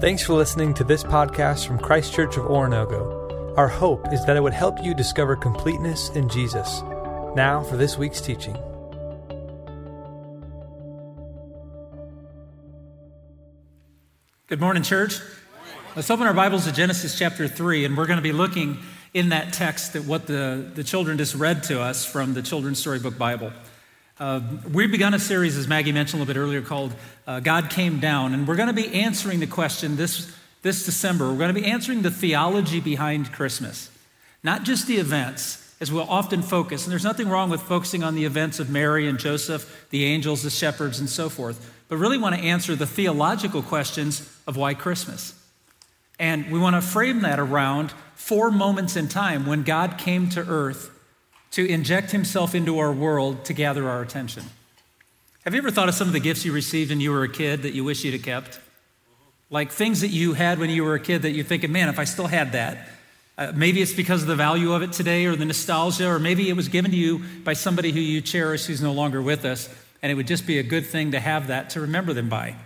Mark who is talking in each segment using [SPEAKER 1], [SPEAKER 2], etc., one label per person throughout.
[SPEAKER 1] Thanks for listening to this podcast from Christ Church of Oronogo. Our hope is that it would help you discover completeness in Jesus. Now for this week's teaching.
[SPEAKER 2] Good morning, church. Let's open our Bibles to Genesis chapter 3, and we're going to be looking in that text at what the, the children just read to us from the Children's Storybook Bible. Uh, we've begun a series, as Maggie mentioned a little bit earlier, called uh, God Came Down, and we're going to be answering the question this, this December. We're going to be answering the theology behind Christmas, not just the events, as we'll often focus. And there's nothing wrong with focusing on the events of Mary and Joseph, the angels, the shepherds, and so forth but really want to answer the theological questions of why Christmas. And we want to frame that around four moments in time when God came to earth to inject himself into our world to gather our attention. Have you ever thought of some of the gifts you received when you were a kid that you wish you'd have kept? Like things that you had when you were a kid that you're thinking, man, if I still had that. Uh, maybe it's because of the value of it today or the nostalgia, or maybe it was given to you by somebody who you cherish who's no longer with us and it would just be a good thing to have that to remember them by.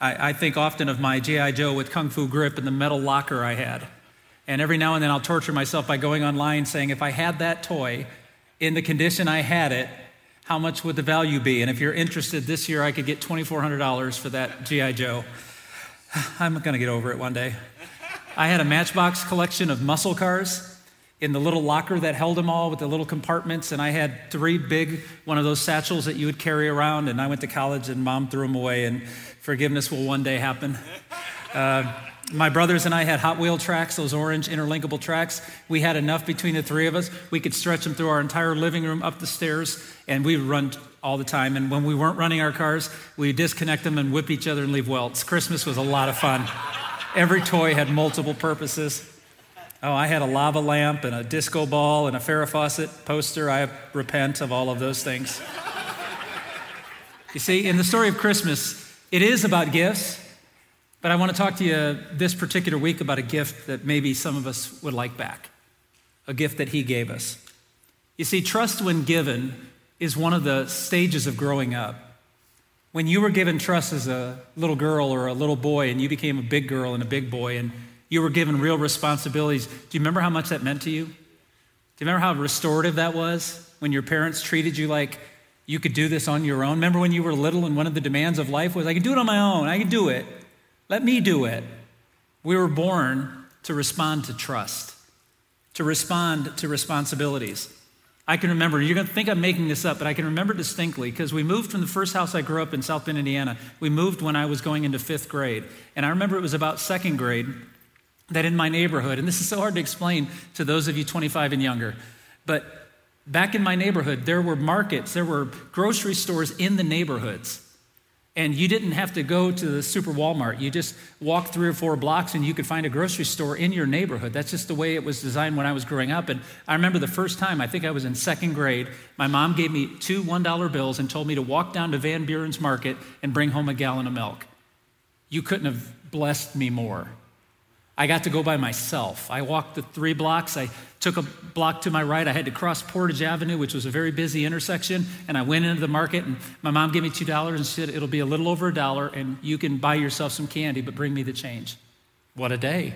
[SPEAKER 2] I, I think often of my G.I. Joe with Kung Fu grip and the metal locker I had. And every now and then I'll torture myself by going online saying, if I had that toy in the condition I had it, how much would the value be? And if you're interested, this year I could get $2,400 for that G.I. Joe. I'm going to get over it one day. I had a Matchbox collection of muscle cars in the little locker that held them all with the little compartments. And I had three big, one of those satchels that you would carry around. And I went to college and mom threw them away, and forgiveness will one day happen. Uh, my brothers and I had Hot Wheel tracks, those orange interlinkable tracks. We had enough between the three of us. We could stretch them through our entire living room, up the stairs, and we would run all the time. And when we weren't running our cars, we'd disconnect them and whip each other and leave welts. Christmas was a lot of fun. Every toy had multiple purposes. Oh, I had a lava lamp and a disco ball and a Farrah Fawcett poster. I repent of all of those things. you see, in the story of Christmas, it is about gifts, but I want to talk to you this particular week about a gift that maybe some of us would like back, a gift that He gave us. You see, trust when given is one of the stages of growing up. When you were given trust as a little girl or a little boy, and you became a big girl and a big boy, and you were given real responsibilities. Do you remember how much that meant to you? Do you remember how restorative that was when your parents treated you like you could do this on your own? Remember when you were little and one of the demands of life was, I can do it on my own, I can do it. Let me do it. We were born to respond to trust, to respond to responsibilities. I can remember, you're going to think I'm making this up, but I can remember distinctly because we moved from the first house I grew up in, South Bend, Indiana. We moved when I was going into fifth grade. And I remember it was about second grade that in my neighborhood, and this is so hard to explain to those of you 25 and younger, but back in my neighborhood, there were markets, there were grocery stores in the neighborhoods. And you didn't have to go to the super Walmart. You just walked three or four blocks and you could find a grocery store in your neighborhood. That's just the way it was designed when I was growing up. And I remember the first time, I think I was in second grade, my mom gave me two $1 bills and told me to walk down to Van Buren's Market and bring home a gallon of milk. You couldn't have blessed me more. I got to go by myself. I walked the three blocks. I took a block to my right. I had to cross Portage Avenue, which was a very busy intersection, and I went into the market. And my mom gave me two dollars and said, "It'll be a little over a dollar, and you can buy yourself some candy, but bring me the change." What a day!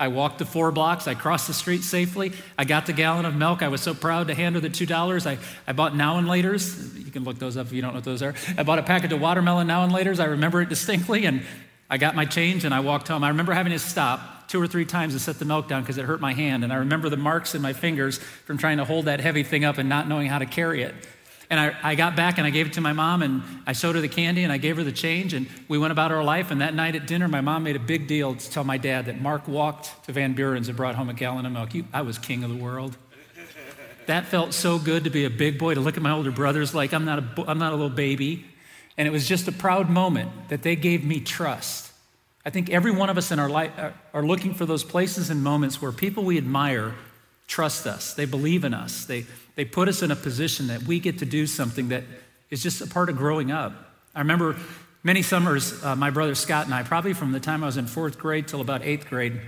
[SPEAKER 2] I walked the four blocks. I crossed the street safely. I got the gallon of milk. I was so proud to hand her the $2. I, I bought now and laters. You can look those up if you don't know what those are. I bought a package of watermelon now and laters. I remember it distinctly. And I got my change and I walked home. I remember having to stop two or three times to set the milk down because it hurt my hand. And I remember the marks in my fingers from trying to hold that heavy thing up and not knowing how to carry it. And I, I, got back and I gave it to my mom and I showed her the candy and I gave her the change and we went about our life. And that night at dinner, my mom made a big deal to tell my dad that Mark walked to Van Buren's and brought home a gallon of milk. I was king of the world. That felt so good to be a big boy, to look at my older brothers like I'm not a, I'm not a little baby. And it was just a proud moment that they gave me trust. I think every one of us in our life are looking for those places and moments where people we admire trust us. They believe in us. They, they put us in a position that we get to do something that is just a part of growing up. I remember many summers, uh, my brother Scott and I, probably from the time I was in fourth grade till about eighth grade,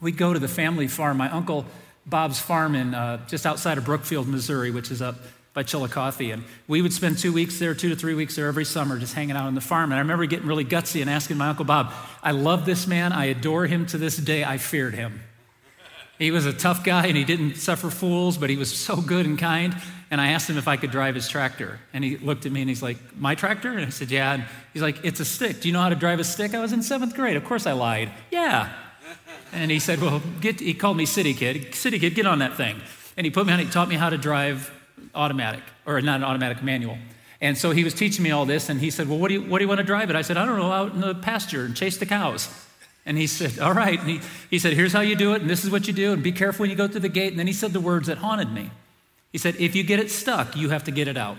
[SPEAKER 2] we'd go to the family farm. My uncle Bob's farm in uh, just outside of Brookfield, Missouri, which is up by Chillicothe. And we would spend two weeks there, two to three weeks there every summer, just hanging out on the farm. And I remember getting really gutsy and asking my Uncle Bob, I love this man. I adore him to this day. I feared him. He was a tough guy and he didn't suffer fools, but he was so good and kind. And I asked him if I could drive his tractor. And he looked at me and he's like, My tractor? And I said, Yeah. And he's like, It's a stick. Do you know how to drive a stick? I was in seventh grade. Of course I lied. Yeah. And he said, Well, get, he called me City Kid. City Kid, get on that thing. And he put me on, he taught me how to drive automatic, or not an automatic manual. And so he was teaching me all this, and he said, Well, what do you, what do you want to drive it? I said, I don't know, out in the pasture and chase the cows. And he said, All right. And he, he said, Here's how you do it, and this is what you do, and be careful when you go through the gate. And then he said the words that haunted me. He said, If you get it stuck, you have to get it out.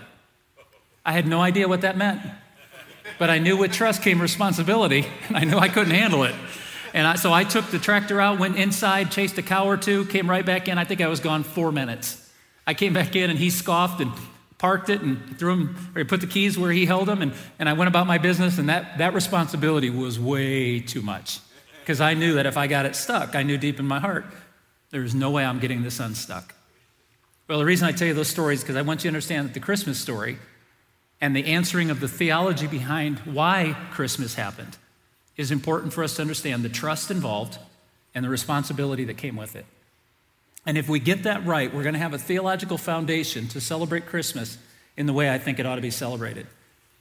[SPEAKER 2] I had no idea what that meant, but I knew with trust came responsibility, and I knew I couldn't handle it. And I, so I took the tractor out, went inside, chased a cow or two, came right back in. I think I was gone four minutes. I came back in, and he scoffed and parked it and threw him, or he put the keys where he held them, and, and I went about my business, and that, that responsibility was way too much because I knew that if I got it stuck, I knew deep in my heart, there's no way I'm getting this unstuck. Well, the reason I tell you those stories is because I want you to understand that the Christmas story and the answering of the theology behind why Christmas happened is important for us to understand the trust involved and the responsibility that came with it. And if we get that right, we're going to have a theological foundation to celebrate Christmas in the way I think it ought to be celebrated.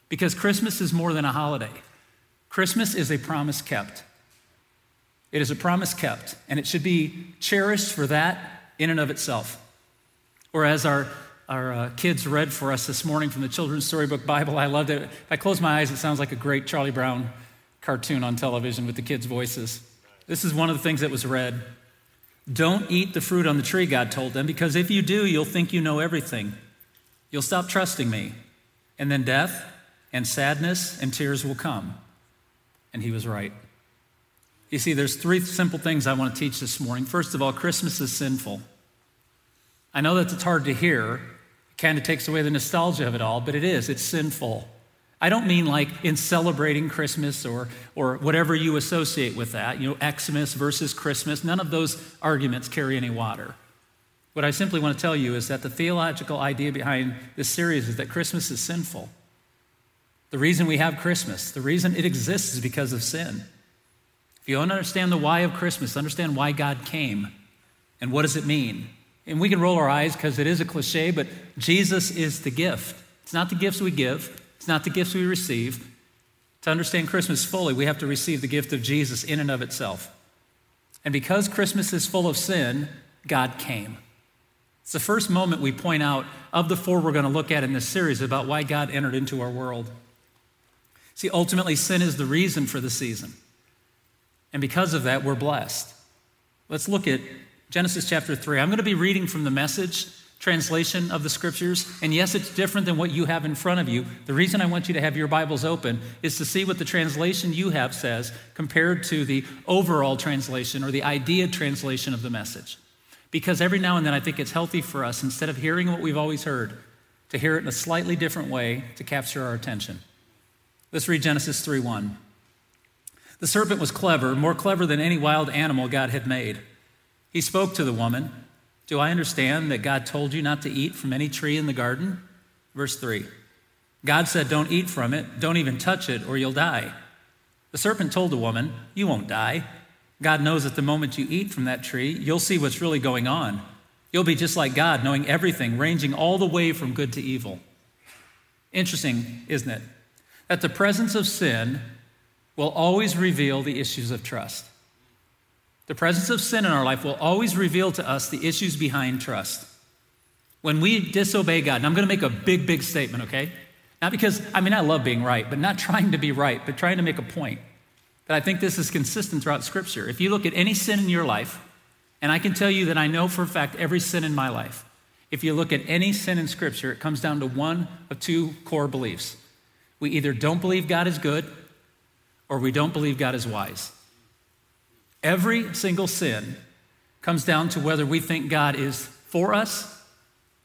[SPEAKER 2] Because Christmas is more than a holiday, Christmas is a promise kept. It is a promise kept, and it should be cherished for that in and of itself. Or as our, our uh, kids read for us this morning from the Children's Storybook Bible, I loved it. If I close my eyes, it sounds like a great Charlie Brown cartoon on television with the kids' voices. This is one of the things that was read. Don't eat the fruit on the tree, God told them, because if you do, you'll think you know everything. You'll stop trusting me. And then death and sadness and tears will come. And he was right. You see, there's three simple things I want to teach this morning. First of all, Christmas is sinful. I know that it's hard to hear. It kind of takes away the nostalgia of it all, but it is. It's sinful. I don't mean like in celebrating Christmas or, or whatever you associate with that, you know, Xmas versus Christmas. None of those arguments carry any water. What I simply want to tell you is that the theological idea behind this series is that Christmas is sinful. The reason we have Christmas, the reason it exists is because of sin. If you don't understand the why of Christmas, understand why God came and what does it mean. And we can roll our eyes because it is a cliche, but Jesus is the gift. It's not the gifts we give, it's not the gifts we receive. To understand Christmas fully, we have to receive the gift of Jesus in and of itself. And because Christmas is full of sin, God came. It's the first moment we point out of the four we're going to look at in this series about why God entered into our world. See, ultimately, sin is the reason for the season. And because of that, we're blessed. Let's look at Genesis chapter 3. I'm going to be reading from the message translation of the scriptures. And yes, it's different than what you have in front of you. The reason I want you to have your Bibles open is to see what the translation you have says compared to the overall translation or the idea translation of the message. Because every now and then I think it's healthy for us, instead of hearing what we've always heard, to hear it in a slightly different way to capture our attention. Let's read Genesis 3 1. The serpent was clever, more clever than any wild animal God had made. He spoke to the woman, Do I understand that God told you not to eat from any tree in the garden? Verse 3. God said, Don't eat from it, don't even touch it, or you'll die. The serpent told the woman, You won't die. God knows that the moment you eat from that tree, you'll see what's really going on. You'll be just like God, knowing everything, ranging all the way from good to evil. Interesting, isn't it? That the presence of sin will always reveal the issues of trust. The presence of sin in our life will always reveal to us the issues behind trust. When we disobey God, and I'm going to make a big, big statement, okay? Not because, I mean, I love being right, but not trying to be right, but trying to make a point. That I think this is consistent throughout Scripture. If you look at any sin in your life, and I can tell you that I know for a fact every sin in my life, if you look at any sin in Scripture, it comes down to one of two core beliefs. We either don't believe God is good, or we don't believe God is wise. Every single sin comes down to whether we think God is for us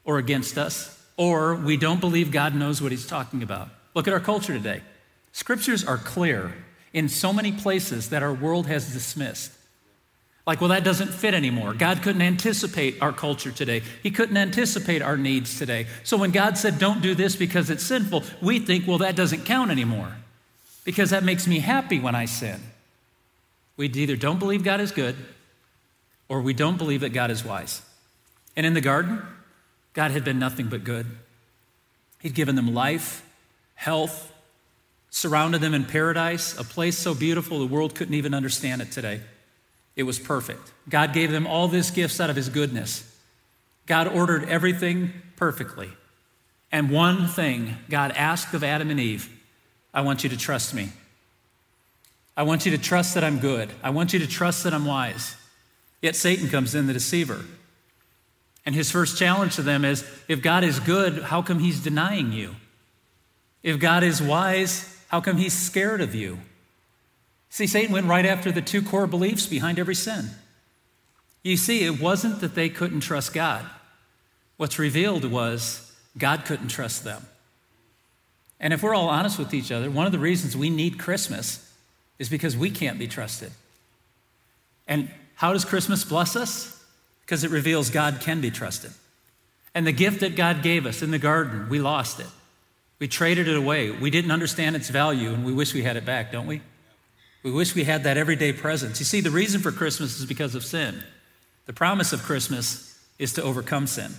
[SPEAKER 2] or against us, or we don't believe God knows what he's talking about. Look at our culture today. Scriptures are clear in so many places that our world has dismissed. Like, well, that doesn't fit anymore. God couldn't anticipate our culture today. He couldn't anticipate our needs today. So when God said, don't do this because it's sinful, we think, well, that doesn't count anymore because that makes me happy when I sin. We either don't believe God is good or we don't believe that God is wise. And in the garden, God had been nothing but good. He'd given them life, health, surrounded them in paradise, a place so beautiful the world couldn't even understand it today. It was perfect. God gave them all these gifts out of His goodness. God ordered everything perfectly. And one thing God asked of Adam and Eve I want you to trust me. I want you to trust that I'm good. I want you to trust that I'm wise. Yet Satan comes in, the deceiver. And his first challenge to them is if God is good, how come he's denying you? If God is wise, how come he's scared of you? See, Satan went right after the two core beliefs behind every sin. You see, it wasn't that they couldn't trust God. What's revealed was God couldn't trust them. And if we're all honest with each other, one of the reasons we need Christmas is because we can't be trusted. And how does Christmas bless us? Because it reveals God can be trusted. And the gift that God gave us in the garden, we lost it. We traded it away. We didn't understand its value, and we wish we had it back, don't we? We wish we had that everyday presence. You see, the reason for Christmas is because of sin. The promise of Christmas is to overcome sin.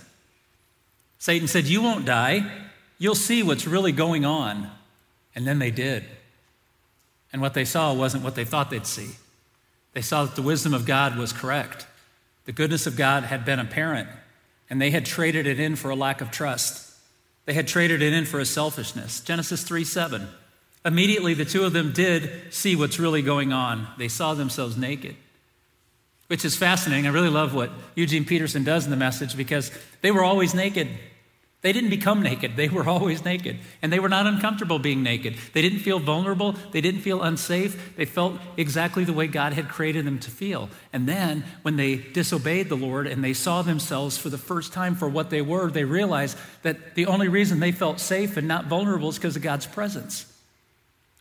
[SPEAKER 2] Satan said, You won't die. You'll see what's really going on. And then they did. And what they saw wasn't what they thought they'd see. They saw that the wisdom of God was correct. The goodness of God had been apparent, and they had traded it in for a lack of trust. They had traded it in for a selfishness. Genesis 3 7. Immediately, the two of them did see what's really going on. They saw themselves naked, which is fascinating. I really love what Eugene Peterson does in the message because they were always naked. They didn't become naked, they were always naked. And they were not uncomfortable being naked. They didn't feel vulnerable, they didn't feel unsafe. They felt exactly the way God had created them to feel. And then, when they disobeyed the Lord and they saw themselves for the first time for what they were, they realized that the only reason they felt safe and not vulnerable is because of God's presence.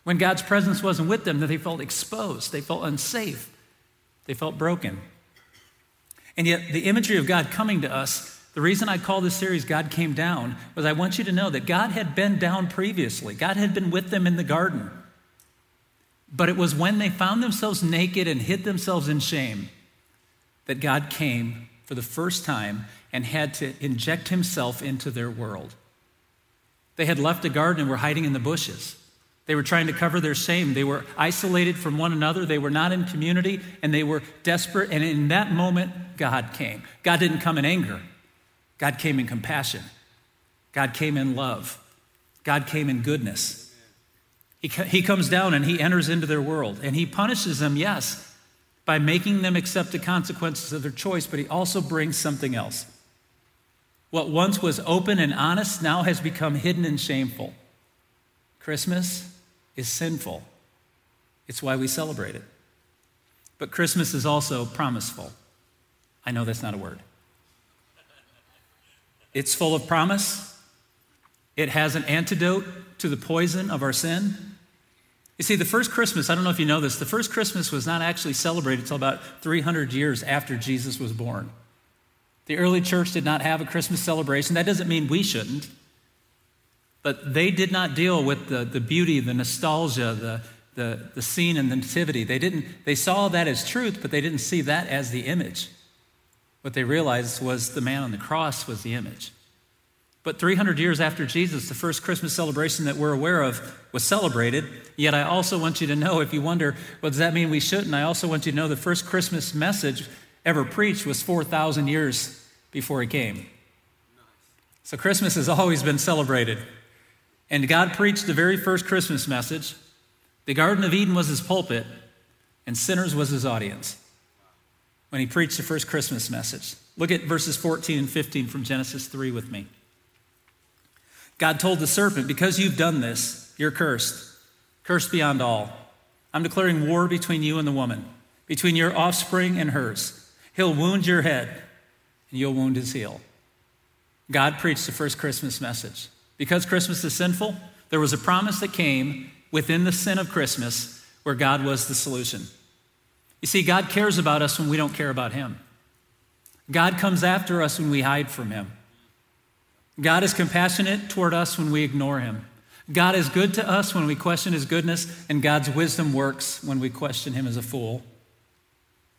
[SPEAKER 2] When God's presence wasn't with them, that they felt exposed, they felt unsafe, they felt broken. And yet, the imagery of God coming to us the reason I call this series God Came Down was I want you to know that God had been down previously. God had been with them in the garden. But it was when they found themselves naked and hid themselves in shame that God came for the first time and had to inject himself into their world. They had left the garden and were hiding in the bushes. They were trying to cover their shame. They were isolated from one another. They were not in community and they were desperate. And in that moment, God came. God didn't come in anger, God came in compassion. God came in love. God came in goodness. He, he comes down and he enters into their world and he punishes them, yes, by making them accept the consequences of their choice, but he also brings something else. What once was open and honest now has become hidden and shameful. Christmas is sinful. It's why we celebrate it. But Christmas is also promiseful. I know that's not a word. It's full of promise. It has an antidote to the poison of our sin. You see, the first Christmas, I don't know if you know this, the first Christmas was not actually celebrated until about 300 years after Jesus was born. The early church did not have a Christmas celebration. That doesn't mean we shouldn't. But they did not deal with the, the beauty, the nostalgia, the, the, the scene and the nativity. They, didn't, they saw that as truth, but they didn't see that as the image. What they realized was the man on the cross was the image. But 300 years after Jesus, the first Christmas celebration that we're aware of was celebrated. Yet I also want you to know if you wonder, well, does that mean we shouldn't? I also want you to know the first Christmas message ever preached was 4,000 years before he came. So Christmas has always been celebrated. And God preached the very first Christmas message. The Garden of Eden was his pulpit, and sinners was his audience when he preached the first Christmas message. Look at verses 14 and 15 from Genesis 3 with me. God told the serpent, Because you've done this, you're cursed, cursed beyond all. I'm declaring war between you and the woman, between your offspring and hers. He'll wound your head, and you'll wound his heel. God preached the first Christmas message. Because Christmas is sinful, there was a promise that came within the sin of Christmas where God was the solution. You see, God cares about us when we don't care about Him. God comes after us when we hide from Him. God is compassionate toward us when we ignore Him. God is good to us when we question His goodness, and God's wisdom works when we question Him as a fool.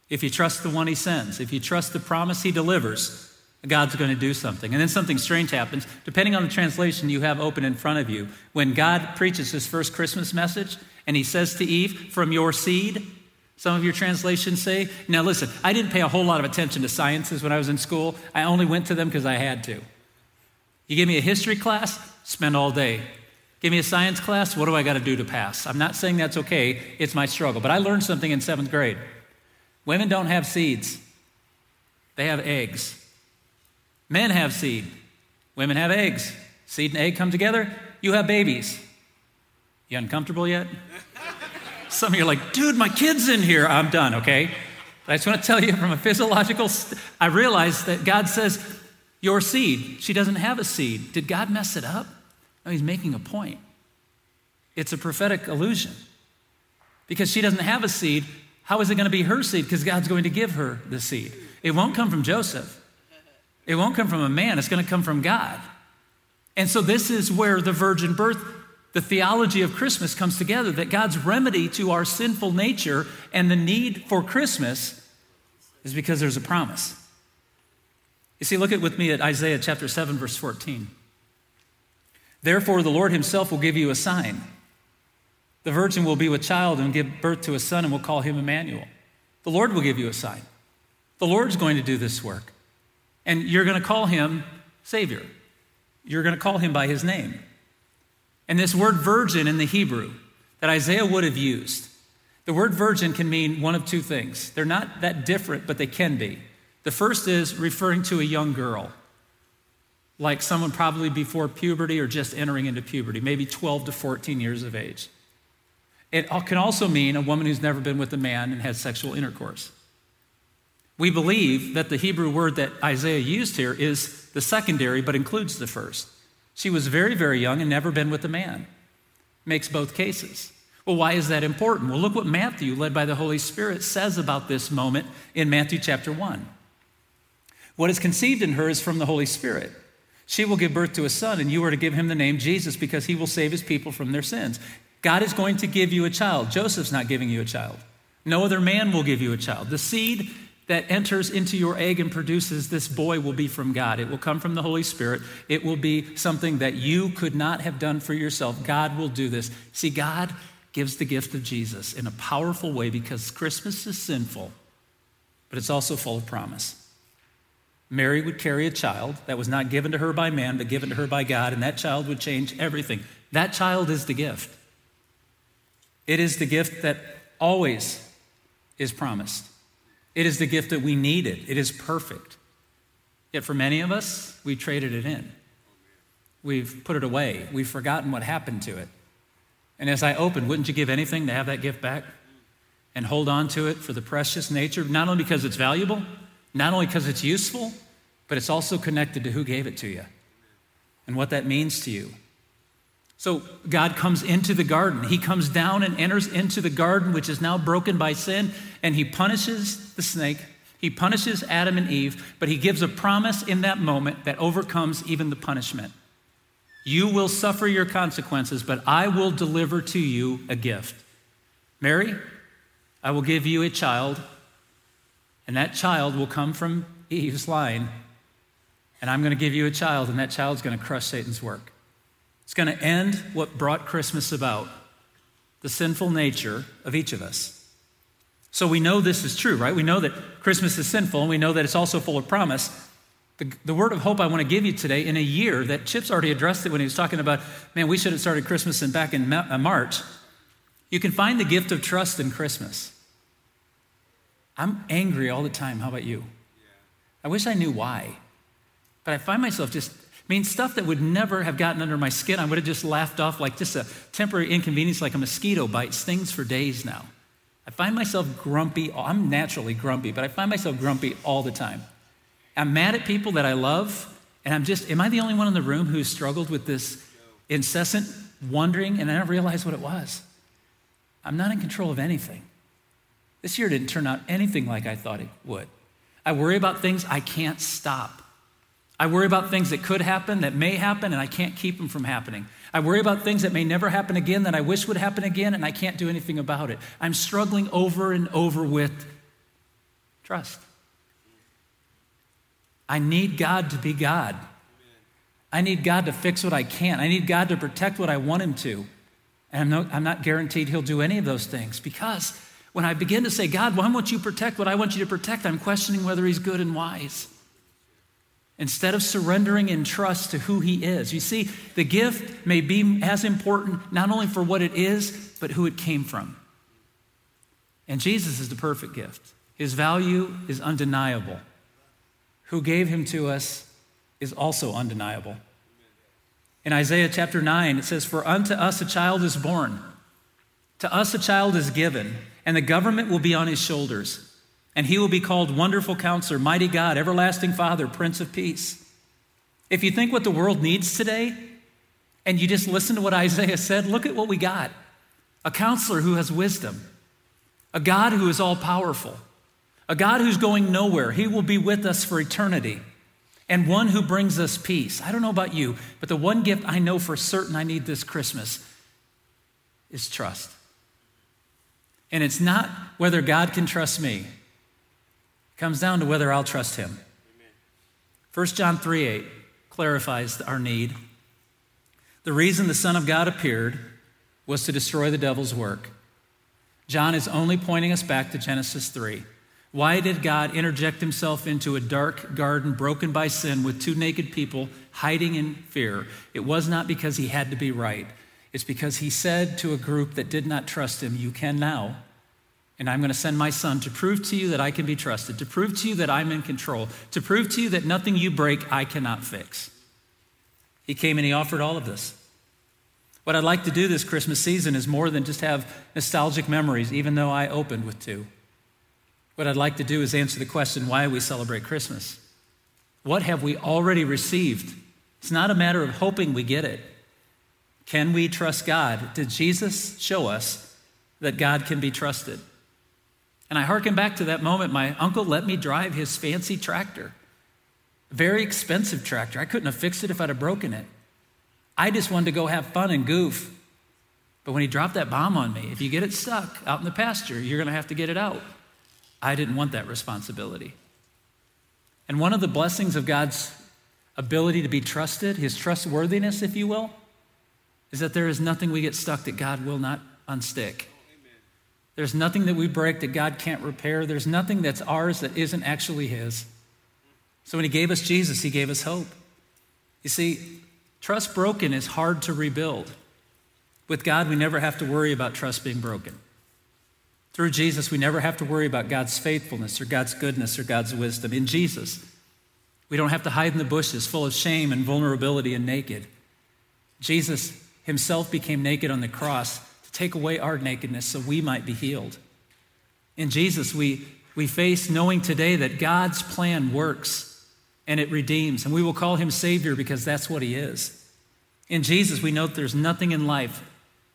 [SPEAKER 2] If you trust the one He sends, if you trust the promise He delivers, God's going to do something. And then something strange happens, depending on the translation you have open in front of you. When God preaches His first Christmas message, and He says to Eve, From your seed, some of your translations say. Now, listen, I didn't pay a whole lot of attention to sciences when I was in school. I only went to them because I had to. You give me a history class, spend all day. Give me a science class, what do I got to do to pass? I'm not saying that's okay, it's my struggle. But I learned something in seventh grade. Women don't have seeds, they have eggs. Men have seed, women have eggs. Seed and egg come together, you have babies. You uncomfortable yet? Some of you are like, dude, my kid's in here. I'm done, okay? But I just want to tell you from a physiological, st- I realize that God says, your seed. She doesn't have a seed. Did God mess it up? No, He's making a point. It's a prophetic illusion. Because she doesn't have a seed, how is it going to be her seed? Because God's going to give her the seed. It won't come from Joseph, it won't come from a man, it's going to come from God. And so, this is where the virgin birth the theology of Christmas comes together that God's remedy to our sinful nature and the need for Christmas is because there's a promise. You see, look at with me at Isaiah chapter 7, verse 14. Therefore, the Lord himself will give you a sign. The virgin will be with child and give birth to a son, and we'll call him Emmanuel. The Lord will give you a sign. The Lord's going to do this work. And you're going to call him Savior. You're going to call him by his name. And this word virgin in the Hebrew that Isaiah would have used, the word virgin can mean one of two things. They're not that different, but they can be. The first is referring to a young girl, like someone probably before puberty or just entering into puberty, maybe 12 to 14 years of age. It can also mean a woman who's never been with a man and had sexual intercourse. We believe that the Hebrew word that Isaiah used here is the secondary, but includes the first. She was very, very young and never been with a man. Makes both cases. Well, why is that important? Well, look what Matthew, led by the Holy Spirit, says about this moment in Matthew chapter 1. What is conceived in her is from the Holy Spirit. She will give birth to a son, and you are to give him the name Jesus because he will save his people from their sins. God is going to give you a child. Joseph's not giving you a child. No other man will give you a child. The seed that enters into your egg and produces this boy will be from God. It will come from the Holy Spirit. It will be something that you could not have done for yourself. God will do this. See, God gives the gift of Jesus in a powerful way because Christmas is sinful, but it's also full of promise. Mary would carry a child that was not given to her by man, but given to her by God, and that child would change everything. That child is the gift. It is the gift that always is promised. It is the gift that we needed. It is perfect. Yet for many of us, we traded it in. We've put it away. We've forgotten what happened to it. And as I opened, wouldn't you give anything to have that gift back? And hold on to it for the precious nature, not only because it's valuable, not only because it's useful, but it's also connected to who gave it to you and what that means to you. So God comes into the garden. He comes down and enters into the garden, which is now broken by sin, and he punishes the snake. He punishes Adam and Eve, but he gives a promise in that moment that overcomes even the punishment. You will suffer your consequences, but I will deliver to you a gift. Mary, I will give you a child, and that child will come from Eve's line, and I'm going to give you a child, and that child's going to crush Satan's work. It's going to end what brought Christmas about the sinful nature of each of us. So we know this is true, right? We know that Christmas is sinful, and we know that it's also full of promise. The, the word of hope I want to give you today in a year that Chip's already addressed it when he was talking about, man, we should have started Christmas in, back in uh, March. You can find the gift of trust in Christmas. I'm angry all the time. How about you? I wish I knew why. But I find myself just mean, stuff that would never have gotten under my skin, I would have just laughed off like just a temporary inconvenience, like a mosquito bite, stings for days now. I find myself grumpy. I'm naturally grumpy, but I find myself grumpy all the time. I'm mad at people that I love, and I'm just, am I the only one in the room who's struggled with this incessant wondering, and I don't realize what it was? I'm not in control of anything. This year didn't turn out anything like I thought it would. I worry about things I can't stop. I worry about things that could happen, that may happen, and I can't keep them from happening. I worry about things that may never happen again that I wish would happen again, and I can't do anything about it. I'm struggling over and over with trust. I need God to be God. I need God to fix what I can't. I need God to protect what I want Him to. And I'm not, I'm not guaranteed He'll do any of those things because when I begin to say, God, why won't you protect what I want you to protect? I'm questioning whether He's good and wise. Instead of surrendering in trust to who He is. You see, the gift may be as important not only for what it is, but who it came from. And Jesus is the perfect gift. His value is undeniable. Who gave Him to us is also undeniable. In Isaiah chapter 9, it says, For unto us a child is born, to us a child is given, and the government will be on his shoulders. And he will be called Wonderful Counselor, Mighty God, Everlasting Father, Prince of Peace. If you think what the world needs today, and you just listen to what Isaiah said, look at what we got a counselor who has wisdom, a God who is all powerful, a God who's going nowhere. He will be with us for eternity and one who brings us peace. I don't know about you, but the one gift I know for certain I need this Christmas is trust. And it's not whether God can trust me. Comes down to whether I'll trust him. 1 John 3 8 clarifies our need. The reason the Son of God appeared was to destroy the devil's work. John is only pointing us back to Genesis 3. Why did God interject himself into a dark garden broken by sin with two naked people hiding in fear? It was not because he had to be right. It's because he said to a group that did not trust him, You can now. And I'm going to send my son to prove to you that I can be trusted, to prove to you that I'm in control, to prove to you that nothing you break I cannot fix. He came and he offered all of this. What I'd like to do this Christmas season is more than just have nostalgic memories, even though I opened with two. What I'd like to do is answer the question why we celebrate Christmas. What have we already received? It's not a matter of hoping we get it. Can we trust God? Did Jesus show us that God can be trusted? And I hearken back to that moment my uncle let me drive his fancy tractor, very expensive tractor. I couldn't have fixed it if I'd have broken it. I just wanted to go have fun and goof. But when he dropped that bomb on me, if you get it stuck out in the pasture, you're going to have to get it out. I didn't want that responsibility. And one of the blessings of God's ability to be trusted, his trustworthiness, if you will, is that there is nothing we get stuck that God will not unstick. There's nothing that we break that God can't repair. There's nothing that's ours that isn't actually his. So when he gave us Jesus, he gave us hope. You see, trust broken is hard to rebuild. With God, we never have to worry about trust being broken. Through Jesus, we never have to worry about God's faithfulness or God's goodness or God's wisdom. In Jesus, we don't have to hide in the bushes full of shame and vulnerability and naked. Jesus himself became naked on the cross take away our nakedness so we might be healed. In Jesus, we, we face knowing today that God's plan works and it redeems, and we will call him Savior because that's what he is. In Jesus, we know that there's nothing in life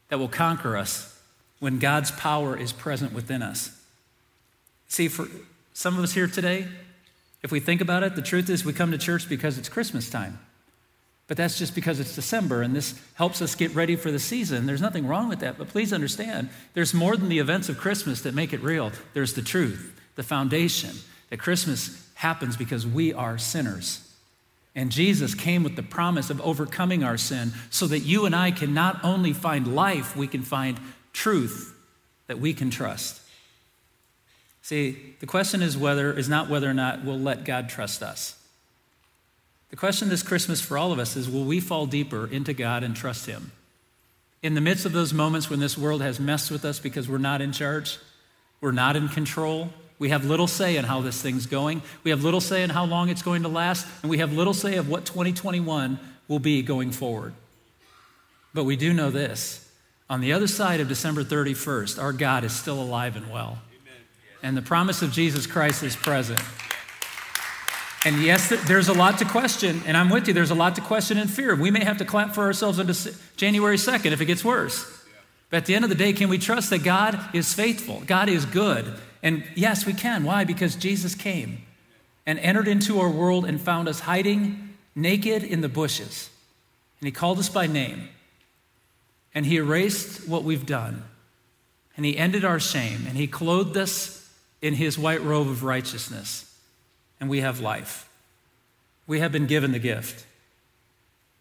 [SPEAKER 2] that will conquer us when God's power is present within us. See, for some of us here today, if we think about it, the truth is we come to church because it's Christmas time. But that's just because it's December and this helps us get ready for the season. There's nothing wrong with that. But please understand, there's more than the events of Christmas that make it real. There's the truth, the foundation that Christmas happens because we are sinners. And Jesus came with the promise of overcoming our sin so that you and I can not only find life, we can find truth that we can trust. See, the question is whether is not whether or not we'll let God trust us. The question this Christmas for all of us is will we fall deeper into God and trust him? In the midst of those moments when this world has messed with us because we're not in charge, we're not in control, we have little say in how this thing's going, we have little say in how long it's going to last, and we have little say of what 2021 will be going forward. But we do know this on the other side of December 31st, our God is still alive and well. And the promise of Jesus Christ is present. And yes, there's a lot to question, and I'm with you, there's a lot to question and fear. We may have to clap for ourselves on January 2nd if it gets worse. But at the end of the day, can we trust that God is faithful? God is good. And yes, we can. Why? Because Jesus came and entered into our world and found us hiding naked in the bushes. And he called us by name. And he erased what we've done. And he ended our shame. And he clothed us in his white robe of righteousness. And we have life. We have been given the gift.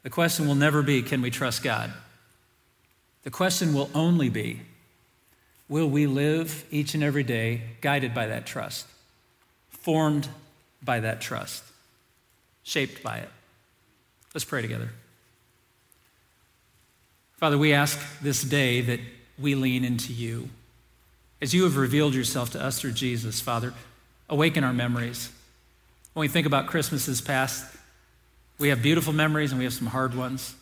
[SPEAKER 2] The question will never be can we trust God? The question will only be will we live each and every day guided by that trust, formed by that trust, shaped by it? Let's pray together. Father, we ask this day that we lean into you. As you have revealed yourself to us through Jesus, Father, awaken our memories. When we think about Christmases past, we have beautiful memories and we have some hard ones.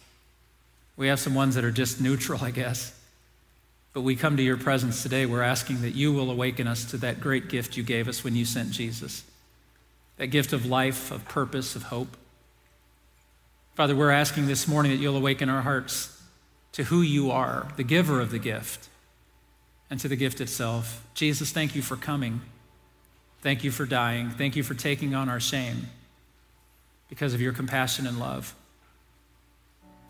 [SPEAKER 2] We have some ones that are just neutral, I guess. But we come to your presence today. We're asking that you will awaken us to that great gift you gave us when you sent Jesus that gift of life, of purpose, of hope. Father, we're asking this morning that you'll awaken our hearts to who you are, the giver of the gift, and to the gift itself. Jesus, thank you for coming. Thank you for dying. Thank you for taking on our shame because of your compassion and love.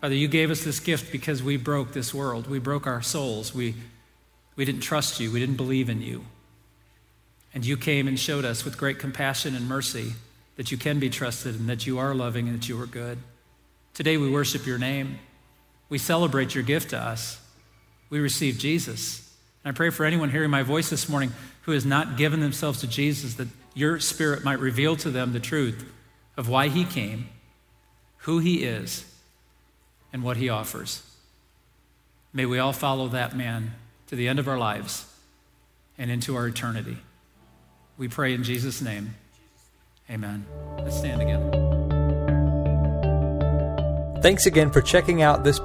[SPEAKER 2] Father, you gave us this gift because we broke this world. We broke our souls. We, we didn't trust you. We didn't believe in you. And you came and showed us with great compassion and mercy that you can be trusted and that you are loving and that you are good. Today we worship your name. We celebrate your gift to us. We receive Jesus. And I pray for anyone hearing my voice this morning who has not given themselves to Jesus that your spirit might reveal to them the truth of why he came, who he is, and what he offers. May we all follow that man to the end of our lives and into our eternity. We pray in Jesus' name. Amen. Let's stand together.
[SPEAKER 1] Thanks again for checking out this